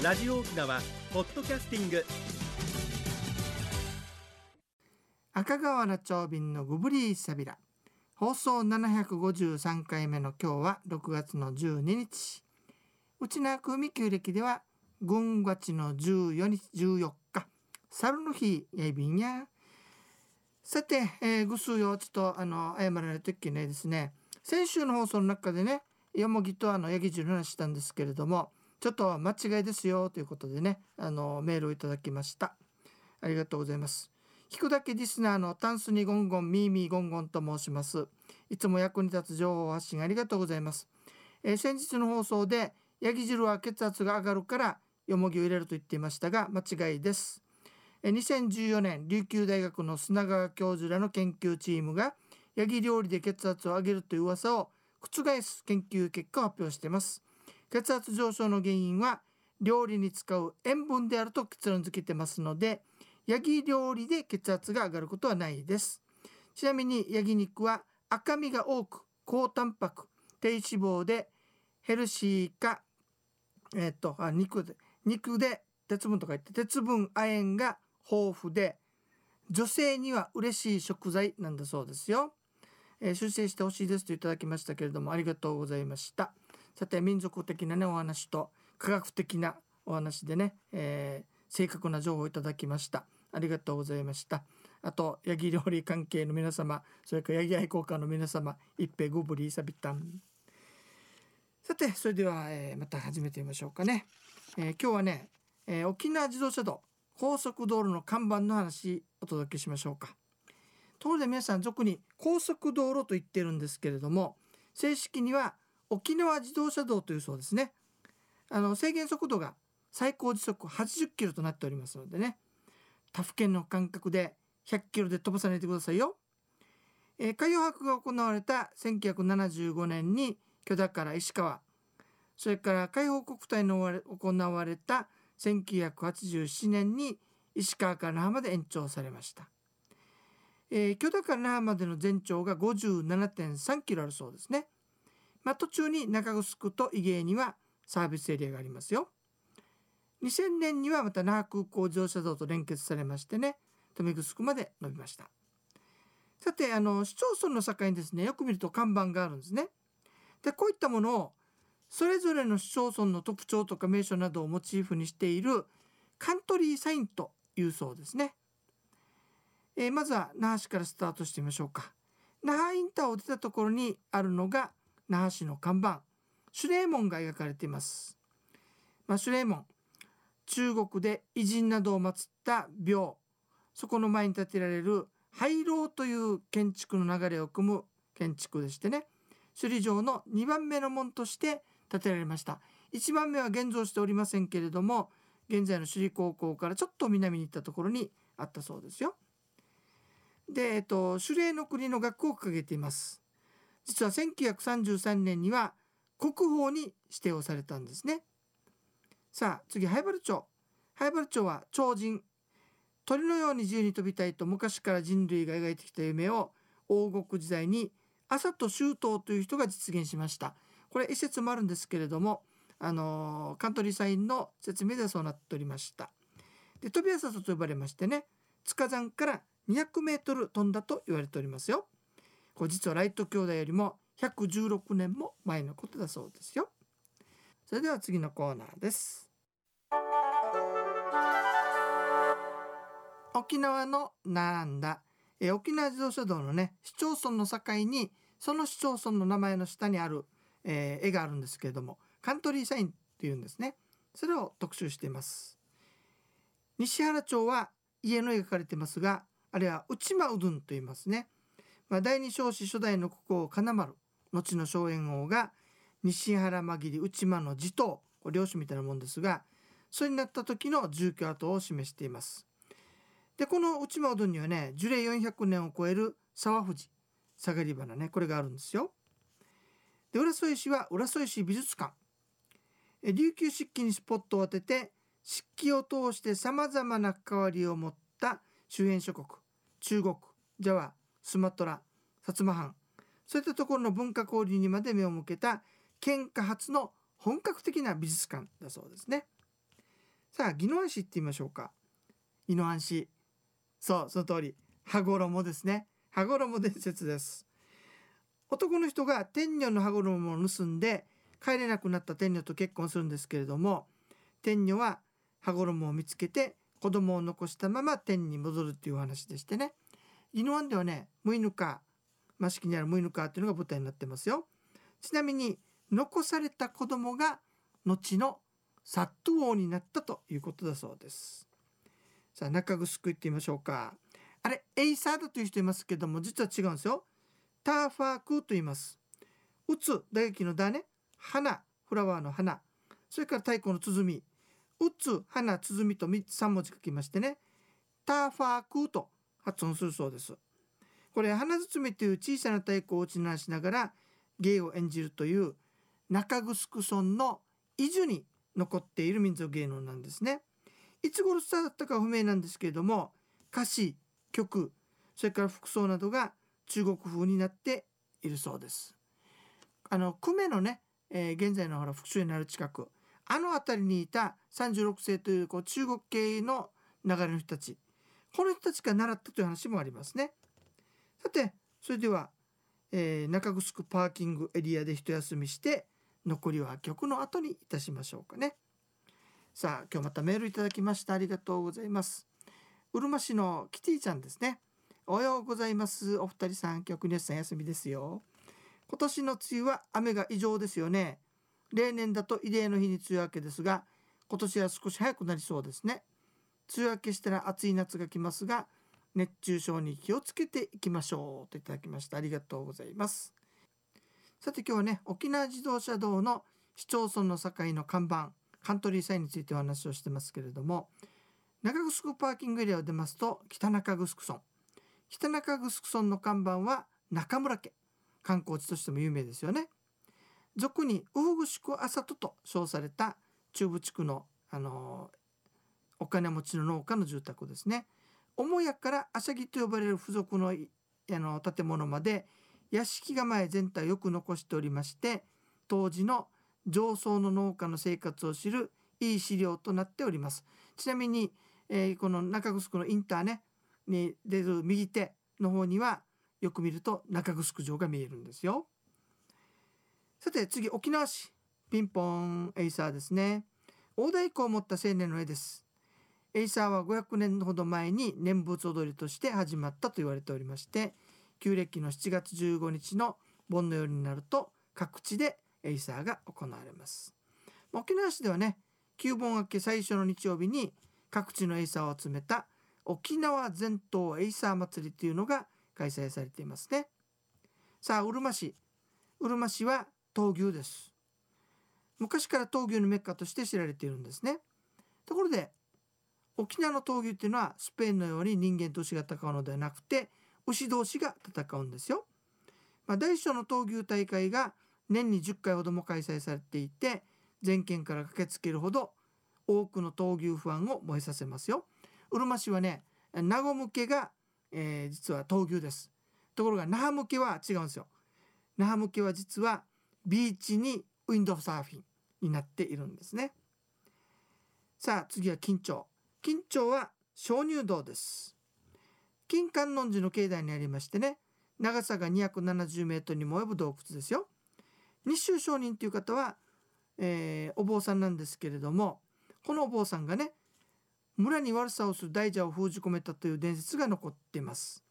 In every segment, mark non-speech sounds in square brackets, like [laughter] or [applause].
ラジオ沖縄ポッドキャスティング。赤瓦町便のグブリーサビラ放送753回目の今日は6月の12日。うちなくみ旧暦では軍月の14日14日。猿の日やいびんや。さて、えー、ぐすよちょっとあの謝らないといけないですね。先週の放送の中でねよもぎとあのヤギ汁の話したんですけれどもちょっと間違いですよということでねあのメールをいただきました。ありがとうございます。聞くだけリスナーのタンスにゴンゴンミーミーゴンゴンと申します。いつも役に立つ情報発信ありがとうございます、えー、先日の放送でヤギ汁は血圧が上がるからよもぎを入れると言っていましたが間違いです。2014年琉球大学の砂川教授らの研究チームがヤギ料理で血圧を上げるという噂を覆す研究結果を発表しています。血圧上昇の原因は料理に使う塩分であると結論付けてますのでヤギ料理で血圧が上がることはないです。ちなみにヤギ肉は赤身が多く高タンパク低脂肪でヘルシーかえっ、とあ肉で肉で鉄分とか言って鉄分亜鉛が豊富で女性には嬉しい食材なんだそうですよ、えー、修正してほしいですといただきましたけれどもありがとうございました。さて民族的なねお話と科学的なお話でね、えー、正確な情報をいただきました。ありがとうございました。あとヤギ料理関係の皆様それからヤギ愛好家の皆様一平ゴブリーサビタンさてそれでは、えー、また始めてみましょうかね、えー、今日はね、え、沖縄自動車道高速道路の看板の話お届けしましょうか。ところで皆さん俗に高速道路と言ってるんですけれども正式には沖縄自動車道というそうですねあの制限速度が最高時速80キロとなっておりますのでね他府県の間隔で100キロで飛ばさないでくださいよ。えー、海洋博が行われた1975年に許田から石川それから海保国体の行われた1987年に石川から那覇まで延長されました。えー、許田から那覇までの全長が57.3キロあるそうですね。まあ、途中に中城と伊芸にはサービスエリアがありますよ。2000年にはまた那覇空港自動車道と連結されましてね豊見城まで伸びました。さてあの市町村の境にですねよく見ると看板があるんですね。でこういったものをそれぞれの市町村の特徴とか名所などをモチーフにしているカントリーサインというそうですね、えー、まずは那覇市からスタートしてみましょうか。那覇インターを出たところにあるのが那覇市の看板シュレーモンが描かれています、まあ、シュレーモン中国で偉人などを祀った廟。そこの前に建てられる廃楼という建築の流れを組む建築でしてね。首里城の2番目の門として建てられました。1番目は現像しておりませんけれども現在の首里高校からちょっと南に行ったところにあったそうですよ。で、えっと、守礼の国の学校を掲げています。実は1933年には国宝に指定をされたんですね。さあ次灰原町。灰原町は超人。鳥のように自由に飛びたいと昔から人類が描いてきた夢を王国時代に朝と周東という人が実現しました。これ一説もあるんですけれどもあのカントリーサインの説明ではそうなっておりました。で飛び朝と呼ばれましてね塚山から200メートル飛んだと言われておりますよ。これ実はライト兄弟よりも116年も前のことだそうですよ。それでは次のコーナーです。沖縄のなんだ？え沖縄自動車道のね市町村の境にその市町村の名前の下にある、えー、絵があるんですけれどもカントリーサインっていうんですね。それを特集しています。西原町は家の描かれてますがあれは内間うどんと言いますね、まあ、第二少子初代の国王金丸後の荘園王が西原間切り内間の地頭領主みたいなもんですがそれになった時の住居跡を示しています。でこの内間うどんにはね樹齢400年を超える沢藤下がり花ねこれがあるんですよ。で浦添市は浦添市美術館。琉球漆器にスポットを当てて漆器を通してさまざまな関わりを持った周辺諸国中国ジャワスマトラ薩摩藩。そういったところの文化交流にまで目を向けた県下初の本格的な美術館だそうですね。さあ宜野湾市って言いましょうか。宜野湾市。そうその通り。羽衣ですね。羽衣伝説です。男の人が天女の羽衣を盗んで帰れなくなった天女と結婚するんですけれども天女は羽衣を見つけて子供を残したまま天に戻るっていう話でしてね。宜野湾ではねムイヌカマ式にあるムイヌカっていうのが舞台になってますよ。ちなみに残された子供が後のサット王になったということだそうです。さあ中城行ってみましょうか。あれエイサーだという人いますけども実は違うんですよ。ターファークと言います。打つ打撃のだね花フラワーの花。それから太鼓の鼓。打つ花鼓と3文字書きましてね。ターファークと発音するそうです。これ花包という小さな太鼓を打ち鳴らしながら芸を演じるという中城村の伊豆に残っている民族芸能なんですね。いつ頃伝わったか不明なんですけれども歌詞曲それから服装などが中国風になっているそうです。あの久米のね、えー、現在のほら復讐になる近くあの辺りにいた36世というこう中国系の流れの人たちこの人たちが習ったという話もありますね。さてそれでは、えー、中城パーキングエリアで一休みして残りは曲の後にいたしましょうかね。さあ今日またメールいただきましたありがとうございます。うるま市のキティちゃんですね。おはようございます。お二人さん曲にさん休みですよ。今年の梅雨は雨が異常ですよね。例年だと異例の日に梅雨明けですが今年は少し早くなりそうですね。梅雨明けしたら暑い夏が来ますが熱中症に気をつけていきましょうといただきましたありがとうございます。さて今日はね沖縄自動車道の市町村の境の看板カントリーサインについてお話をしてますけれども中城パーキングエリアを出ますと北中城村。北中城村の看板は中村家。観光地としても有名ですよね。俗にウフグシクアサトと称された中部地区の、あのお金持ちの農家の住宅ですね。母屋からアシャギと呼ばれる付属のあの建物まで屋敷構え全体をよく残しておりまして当時の上層の農家の生活を知るいい資料となっております。ちなみに、えー、この中城のインターねに出る右手の方にはよく見ると中城城が見えるんですよ。さて次沖縄市。ピンポンエイサーですね。大太鼓を持った青年の絵です。エイサーは500年ほど前に念仏踊りとして始まったと言われておりまして旧暦の7月15日の盆の夜になると各地でエイサーが行われます。沖縄市ではね旧盆明け最初の日曜日に各地のエイサーを集めた沖縄全島エイサー祭りというのが開催されていますね。さあうるま市。うるま市は闘牛です。昔から闘牛のメッカとして知られているんですね。ところで沖縄の闘牛っていうのはスペインのように人間と牛が戦うのではなくて牛同士が戦うんですよ、まあ、大小の闘牛大会が年に10回ほども開催されていて全県から駆けつけるほど多くの闘牛ファンを燃えさせますよ。うるま市はね名護向けが、えー、実は闘牛です。ところが那覇向けは違うんですよ。那覇向けは実はビーチにウィンドサーフィンになっているんですね。さあ次は緊張緊張は鍾乳洞です。金観音寺の境内にありましてね長さが270メートルにも及ぶ洞窟ですよ。日州上人という方は、えー、お坊さんなんですけれどもこのお坊さんがね村に悪さをする大蛇を封じ込めたという伝説が残っています。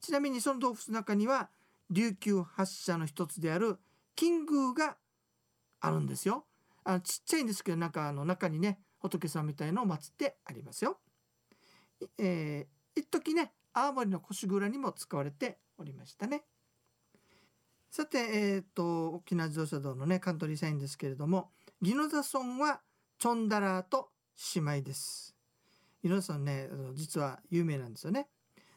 ちなみにその洞窟の中には琉球発祥の一つである金宮があるんですよ。あのちっちゃいんですけどなんかあの中にね仏さんみたいのを祀ってありますよ。えー、一時ね青森の腰蔵にも使われておりましたね。さて、えーと、沖縄自動車道のねカントリーサインですけれども宜野座村はチョンダラーと姉妹です。宜野座村ね実は有名なんですよね。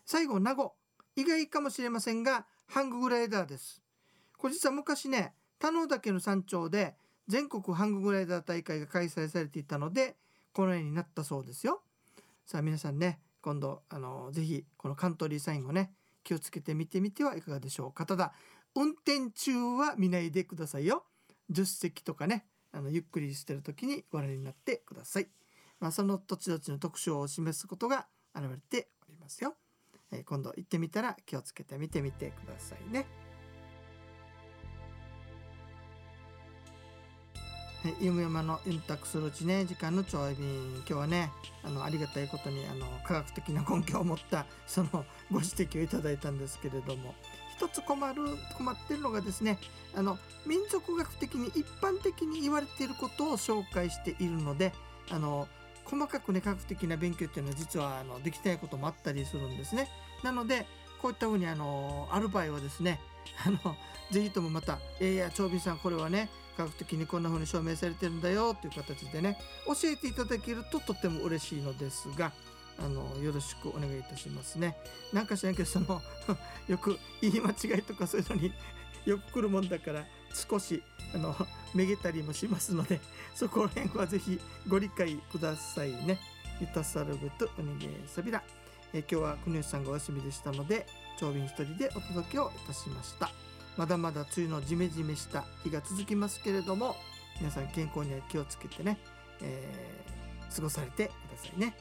最後名護意外かもしれませんがハンググライダーです。これ実は昔ね田野岳の山頂で全国ハンググライダー大会が開催されていたのでこのようになったそうですよ。さあ皆さんね今度あのぜひこのカントリーサインをね気をつけて見てみてはいかがでしょうかただ運転中は見ないでくださいよ助手席とかねあのゆっくりしてる時にご覧になってくださいまあ、その土地土地の特徴を示すことが現れておりますよ。えー今度行ってみたら気をつけて見てみてくださいね。はい、ゆむやまのユンタクするうちね時間のちょい便今日はねあのありがたいことにあの科学的な根拠を持ったそのご指摘をいただいたんですけれども一つ困る困ってるのがですねあの民族学的に一般的に言われていることを紹介しているのであの細かくね科学的な勉強っていうのは実はあのできないこともあったりするんですね。なのでこういったふうにあのある場合はですねあのぜひともまた「えー、いや長瓶さんこれはね科学的にこんな風に証明されてるんだよ」という形でね教えていただけるととっても嬉しいのですがあのよろしくお願いいたしますね。なんか知らんけどその [laughs] よく言い間違いとかそういうのに [laughs] よく来るもんだから少しあのめげたりもしますのでそこら辺はぜひご理解くださいね。ゆたさるぐとおにげさびら。え今日は国吉さんがお休みでしたので長瓶一人でお届けをいたしましたまだまだ梅雨のジメジメした日が続きますけれども皆さん健康には気をつけてね、えー過ごされてくださいね、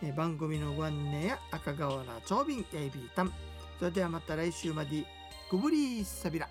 えー番組のご案内や赤瓦長瓶 AB タンそれではまた来週までグブリーサビラ